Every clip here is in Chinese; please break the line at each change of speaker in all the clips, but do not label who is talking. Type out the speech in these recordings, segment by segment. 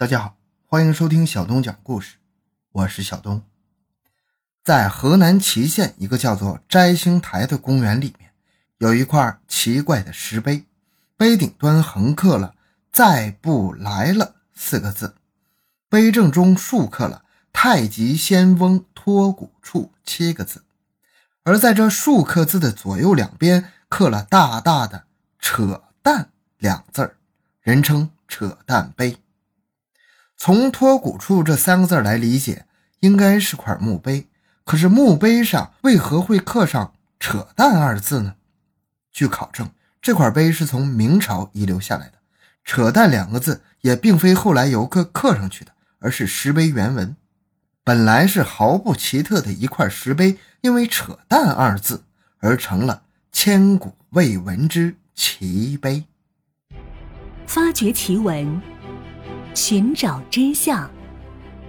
大家好，欢迎收听小东讲故事，我是小东。在河南淇县一个叫做摘星台的公园里面，有一块奇怪的石碑，碑顶端横刻了“再不来了”四个字，碑正中竖刻了“太极仙翁托骨处”七个字，而在这竖刻字的左右两边刻了大大的“扯淡”两字儿，人称“扯淡碑”。从托骨处这三个字来理解，应该是块墓碑。可是墓碑上为何会刻上“扯淡”二字呢？据考证，这块碑是从明朝遗留下来的，“扯淡”两个字也并非后来游客刻上去的，而是石碑原文。本来是毫不奇特的一块石碑，因为“扯淡”二字而成了千古未闻之奇碑。
发掘奇闻。寻找真相，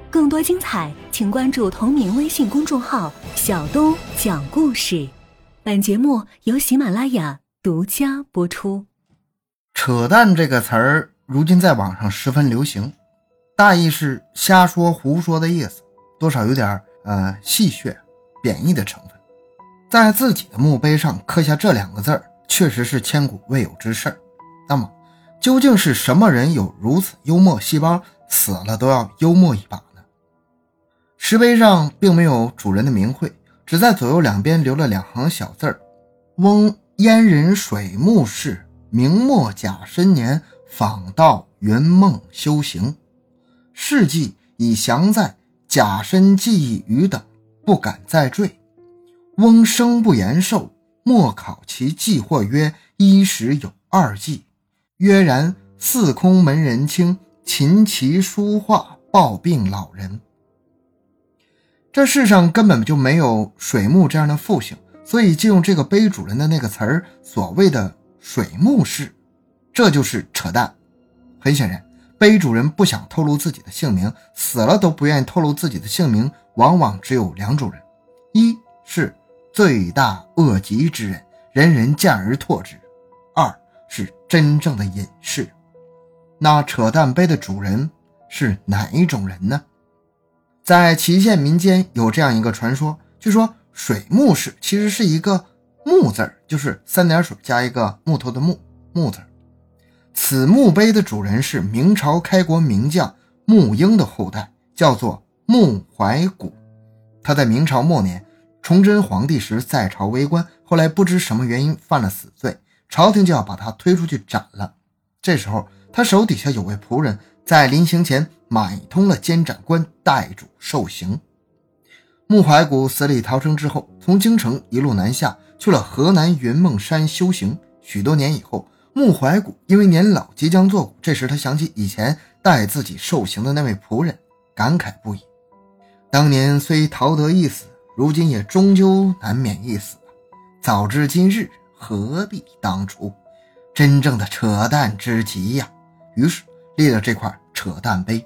更多精彩，请关注同名微信公众号“小东讲故事”。本节目由喜马拉雅独家播出。
扯淡这个词儿，如今在网上十分流行，大意是瞎说、胡说的意思，多少有点呃戏谑、贬义的成分。在自己的墓碑上刻下这两个字儿，确实是千古未有之事儿。那么。究竟是什么人有如此幽默细胞，死了都要幽默一把呢？石碑上并没有主人的名讳，只在左右两边留了两行小字儿：“翁燕人水木氏，明末甲申年访道云梦修行，事迹已详在甲申记忆余等，不敢再赘。翁生不言寿，莫考其记或曰一时有二记。”曰然，四空门人清，琴棋书画，抱病老人。这世上根本就没有水木这样的复姓，所以就用这个碑主人的那个词儿，所谓的水木氏，这就是扯淡。很显然，碑主人不想透露自己的姓名，死了都不愿意透露自己的姓名，往往只有两种人：一是罪大恶极之人，人人见而唾之；是真正的隐士。那扯淡碑的主人是哪一种人呢？在祁县民间有这样一个传说，据说水木氏其实是一个木字就是三点水加一个木头的木木字此墓碑的主人是明朝开国名将穆英的后代，叫做穆怀古。他在明朝末年，崇祯皇帝时在朝为官，后来不知什么原因犯了死罪。朝廷就要把他推出去斩了。这时候，他手底下有位仆人，在临行前买通了监斩官，代主受刑。穆怀古死里逃生之后，从京城一路南下，去了河南云梦山修行。许多年以后，穆怀古因为年老即将作古，这时他想起以前代自己受刑的那位仆人，感慨不已。当年虽逃得一死，如今也终究难免一死。早知今日。何必当初？真正的扯淡之极呀！于是立了这块扯淡碑。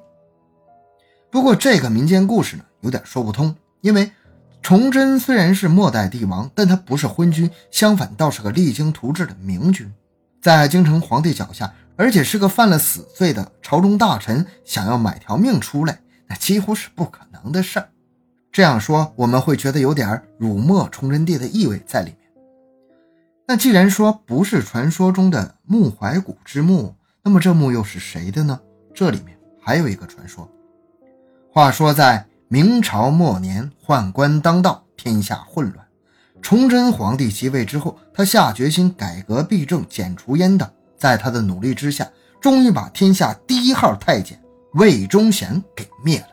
不过这个民间故事呢，有点说不通。因为崇祯虽然是末代帝王，但他不是昏君，相反倒是个励精图治的明君。在京城皇帝脚下，而且是个犯了死罪的朝中大臣，想要买条命出来，那几乎是不可能的事儿。这样说，我们会觉得有点辱没崇祯帝的意味在里面。那既然说不是传说中的穆怀古之墓，那么这墓又是谁的呢？这里面还有一个传说。话说在明朝末年，宦官当道，天下混乱。崇祯皇帝即位之后，他下决心改革弊政，剪除阉党。在他的努力之下，终于把天下第一号太监魏忠贤给灭了。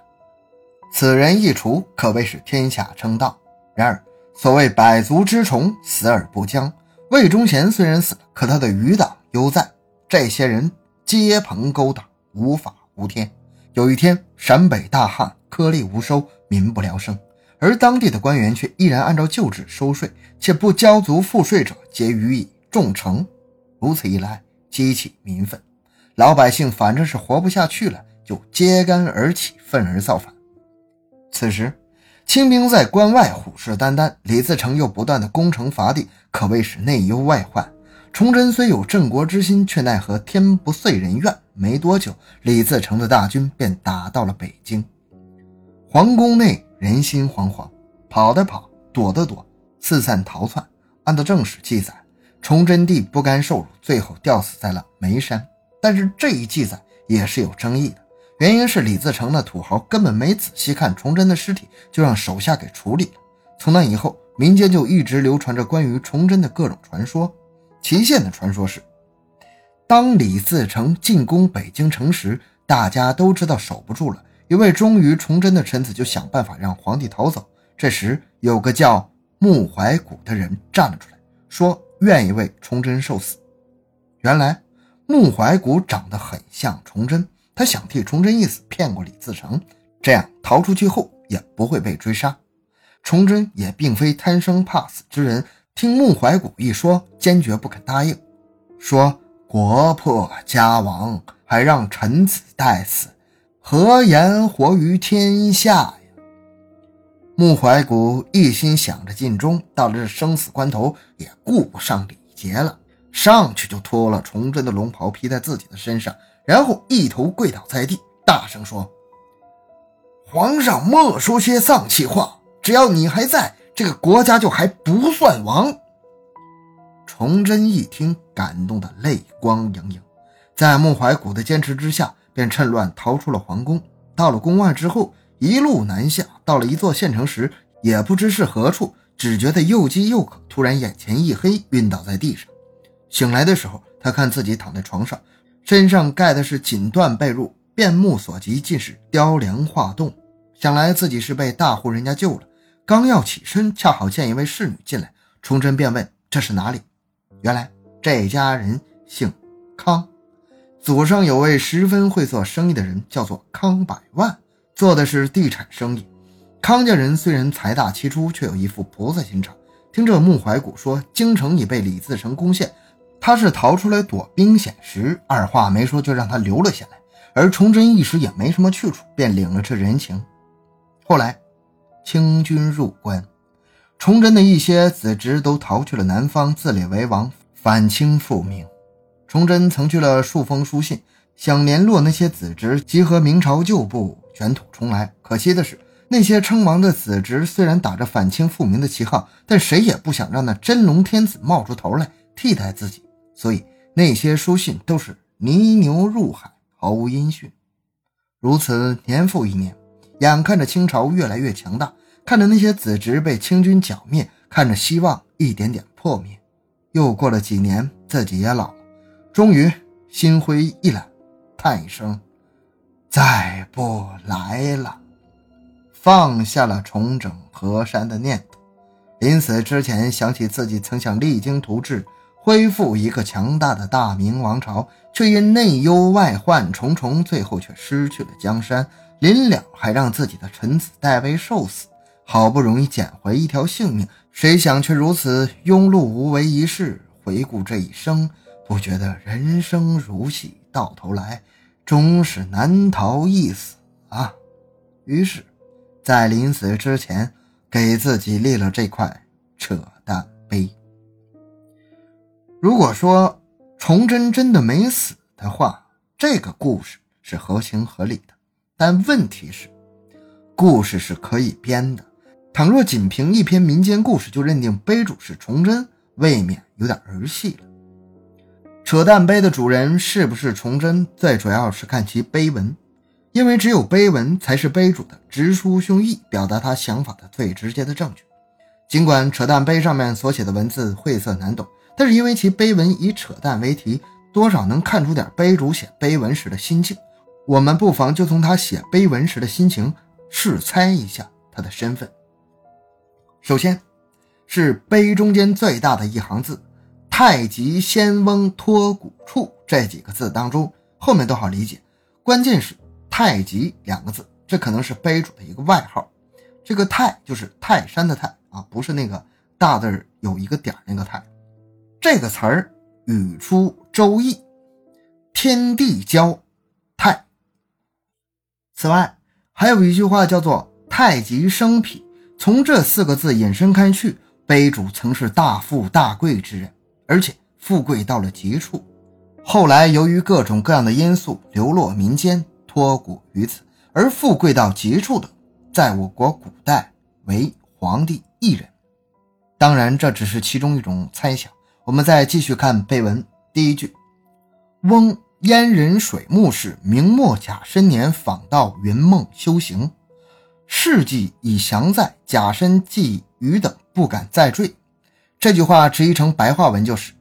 此人一除，可谓是天下称道。然而，所谓百足之虫，死而不僵。魏忠贤虽然死了，可他的余党犹在。这些人皆朋勾党，无法无天。有一天，陕北大旱，颗粒无收，民不聊生。而当地的官员却依然按照旧制收税，且不交足赋税者，皆予以重惩。如此一来，激起民愤，老百姓反正是活不下去了，就揭竿而起，愤而造反。此时。清兵在关外虎视眈眈，李自成又不断的攻城伐地，可谓是内忧外患。崇祯虽有镇国之心，却奈何天不遂人愿，没多久，李自成的大军便打到了北京。皇宫内人心惶惶，跑的跑，躲的躲，四散逃窜。按照正史记载，崇祯帝不甘受辱，最后吊死在了眉山。但是这一记载也是有争议的，原因是李自成的土豪根本没仔细看崇祯的尸体，就让手下给处理了。从那以后，民间就一直流传着关于崇祯的各种传说。祁县的传说是，当李自成进攻北京城时，大家都知道守不住了，一位忠于崇祯的臣子就想办法让皇帝逃走。这时，有个叫穆怀古的人站了出来，说愿意为崇祯受死。原来，穆怀古长得很像崇祯，他想替崇祯一死，骗过李自成，这样逃出去后也不会被追杀。崇祯也并非贪生怕死之人。听穆怀古一说，坚决不肯答应，说国破家亡，还让臣子代死，何言活于天下呀？穆怀古一心想着尽忠，到了这生死关头，也顾不上礼节了，上去就脱了崇祯的龙袍披在自己的身上，然后一头跪倒在地，大声说：“皇上莫说些丧气话，只要你还在。”这个国家就还不算亡。崇祯一听，感动的泪光盈盈，在穆怀古的坚持之下，便趁乱逃出了皇宫。到了宫外之后，一路南下，到了一座县城时，也不知是何处，只觉得又饥又渴，突然眼前一黑，晕倒在地上。醒来的时候，他看自己躺在床上，身上盖的是锦缎被褥，遍目所及尽是雕梁画栋，想来自己是被大户人家救了。刚要起身，恰好见一位侍女进来，崇祯便问：“这是哪里？”原来这家人姓康，祖上有位十分会做生意的人，叫做康百万，做的是地产生意。康家人虽然财大气粗，却有一副菩萨心肠。听这穆怀古说京城已被李自成攻陷，他是逃出来躲兵险时，二话没说就让他留了下来。而崇祯一时也没什么去处，便领了这人情。后来。清军入关，崇祯的一些子侄都逃去了南方，自立为王，反清复明。崇祯曾去了数封书信，想联络那些子侄，集合明朝旧部，卷土重来。可惜的是，那些称王的子侄虽然打着反清复明的旗号，但谁也不想让那真龙天子冒出头来替代自己，所以那些书信都是泥牛入海，毫无音讯。如此年复一年。眼看着清朝越来越强大，看着那些子侄被清军剿灭，看着希望一点点破灭。又过了几年，自己也老了，终于心灰意懒，叹一声：“再不来了。”放下了重整河山的念头。临死之前，想起自己曾想励精图治，恢复一个强大的大明王朝，却因内忧外患重重，最后却失去了江山。临了还让自己的臣子代为受死，好不容易捡回一条性命，谁想却如此庸碌无为一世。回顾这一生，不觉得人生如戏，到头来终是难逃一死啊！于是，在临死之前，给自己立了这块扯淡碑。如果说崇祯真的没死的话，这个故事是合情合理的。但问题是，故事是可以编的。倘若仅凭一篇民间故事就认定碑主是崇祯，未免有点儿戏了。扯淡碑的主人是不是崇祯，最主要是看其碑文，因为只有碑文才是碑主的直抒胸臆、表达他想法的最直接的证据。尽管扯淡碑上面所写的文字晦涩难懂，但是因为其碑文以扯淡为题，多少能看出点碑主写碑文时的心境。我们不妨就从他写碑文时的心情试猜一下他的身份。首先，是碑中间最大的一行字“太极仙翁托古处”这几个字当中，后面都好理解。关键是“太极”两个字，这可能是碑主的一个外号。这个“太”就是泰山的“泰”啊，不是那个大字有一个点那个“太”。这个词儿语出《周易》，天地交泰。此外，还有一句话叫做“太极生脾”，从这四个字引申开去，碑主曾是大富大贵之人，而且富贵到了极处。后来由于各种各样的因素流落民间，托孤于此，而富贵到极处的，在我国古代为皇帝一人。当然，这只是其中一种猜想。我们再继续看碑文，第一句：翁燕人水木氏，明末甲申年访到云梦修行，事迹已详在，甲申既余等不敢再赘。这句话直译成白话文就是：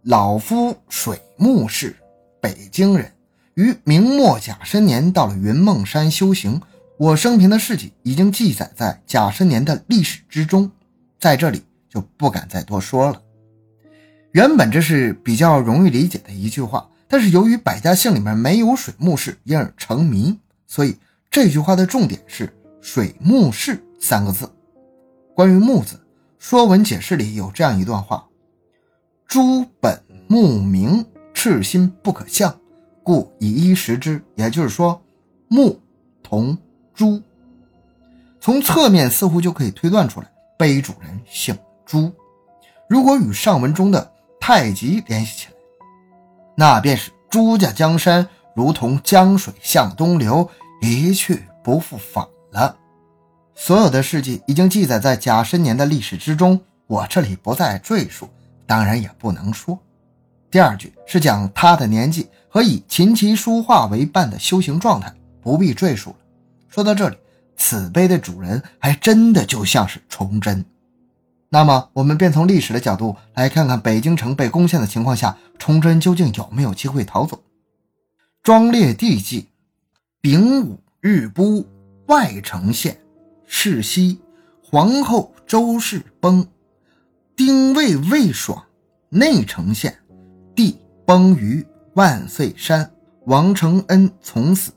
老夫水木氏，北京人，于明末甲申年到了云梦山修行。我生平的事迹已经记载在甲申年的历史之中，在这里就不敢再多说了。原本这是比较容易理解的一句话，但是由于百家姓里面没有水木氏，因而成谜，所以这句话的重点是“水木氏”三个字。关于“木”字。《说文解释》里有这样一段话：“朱本木名，赤心不可向，故以一识之。”也就是说，木同朱。从侧面似乎就可以推断出来，碑主人姓朱。如果与上文中的太极联系起来，那便是朱家江山如同江水向东流，一去不复返了。所有的事迹已经记载在甲申年的历史之中，我这里不再赘述，当然也不能说。第二句是讲他的年纪和以琴棋书画为伴的修行状态，不必赘述了。说到这里，此碑的主人还真的就像是崇祯。那么，我们便从历史的角度来看看北京城被攻陷的情况下，崇祯究竟有没有机会逃走？庄烈地记：丙午日晡，外城县。世袭皇后周氏崩，丁未未爽，内城县帝崩于万岁山，王承恩从死。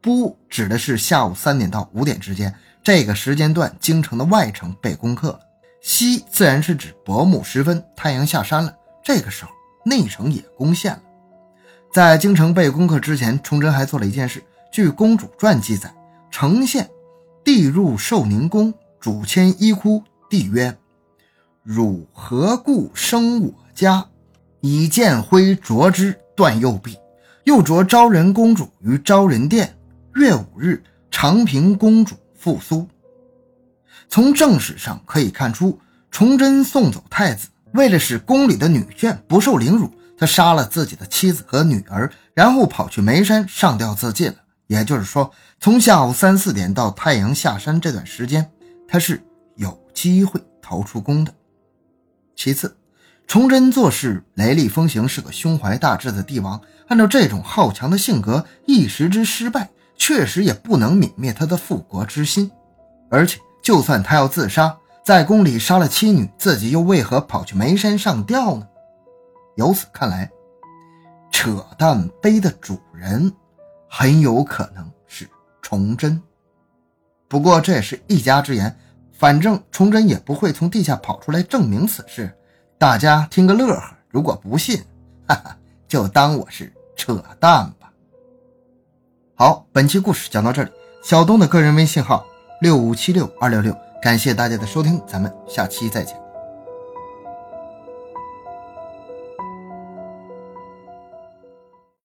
不指的是下午三点到五点之间，这个时间段京城的外城被攻克了。西自然是指薄暮时分，太阳下山了，这个时候内城也攻陷了。在京城被攻克之前，崇祯还做了一件事。据《公主传》记载，城县。帝入寿宁宫，主迁衣哭。帝曰：“汝何故生我家？”以剑挥啄之，断右臂。又着昭仁公主于昭仁殿。月五日，长平公主复苏。从正史上可以看出，崇祯送走太子，为了使宫里的女眷不受凌辱，他杀了自己的妻子和女儿，然后跑去眉山上吊自尽了。也就是说，从下午三四点到太阳下山这段时间，他是有机会逃出宫的。其次，崇祯做事雷厉风行，是个胸怀大志的帝王。按照这种好强的性格，一时之失败，确实也不能泯灭他的复国之心。而且，就算他要自杀，在宫里杀了妻女，自己又为何跑去眉山上吊呢？由此看来，扯淡碑的主人。很有可能是崇祯，不过这也是一家之言，反正崇祯也不会从地下跑出来证明此事，大家听个乐呵。如果不信，哈哈，就当我是扯淡吧。好，本期故事讲到这里，小东的个人微信号六五七六二六六，感谢大家的收听，咱们下期再见。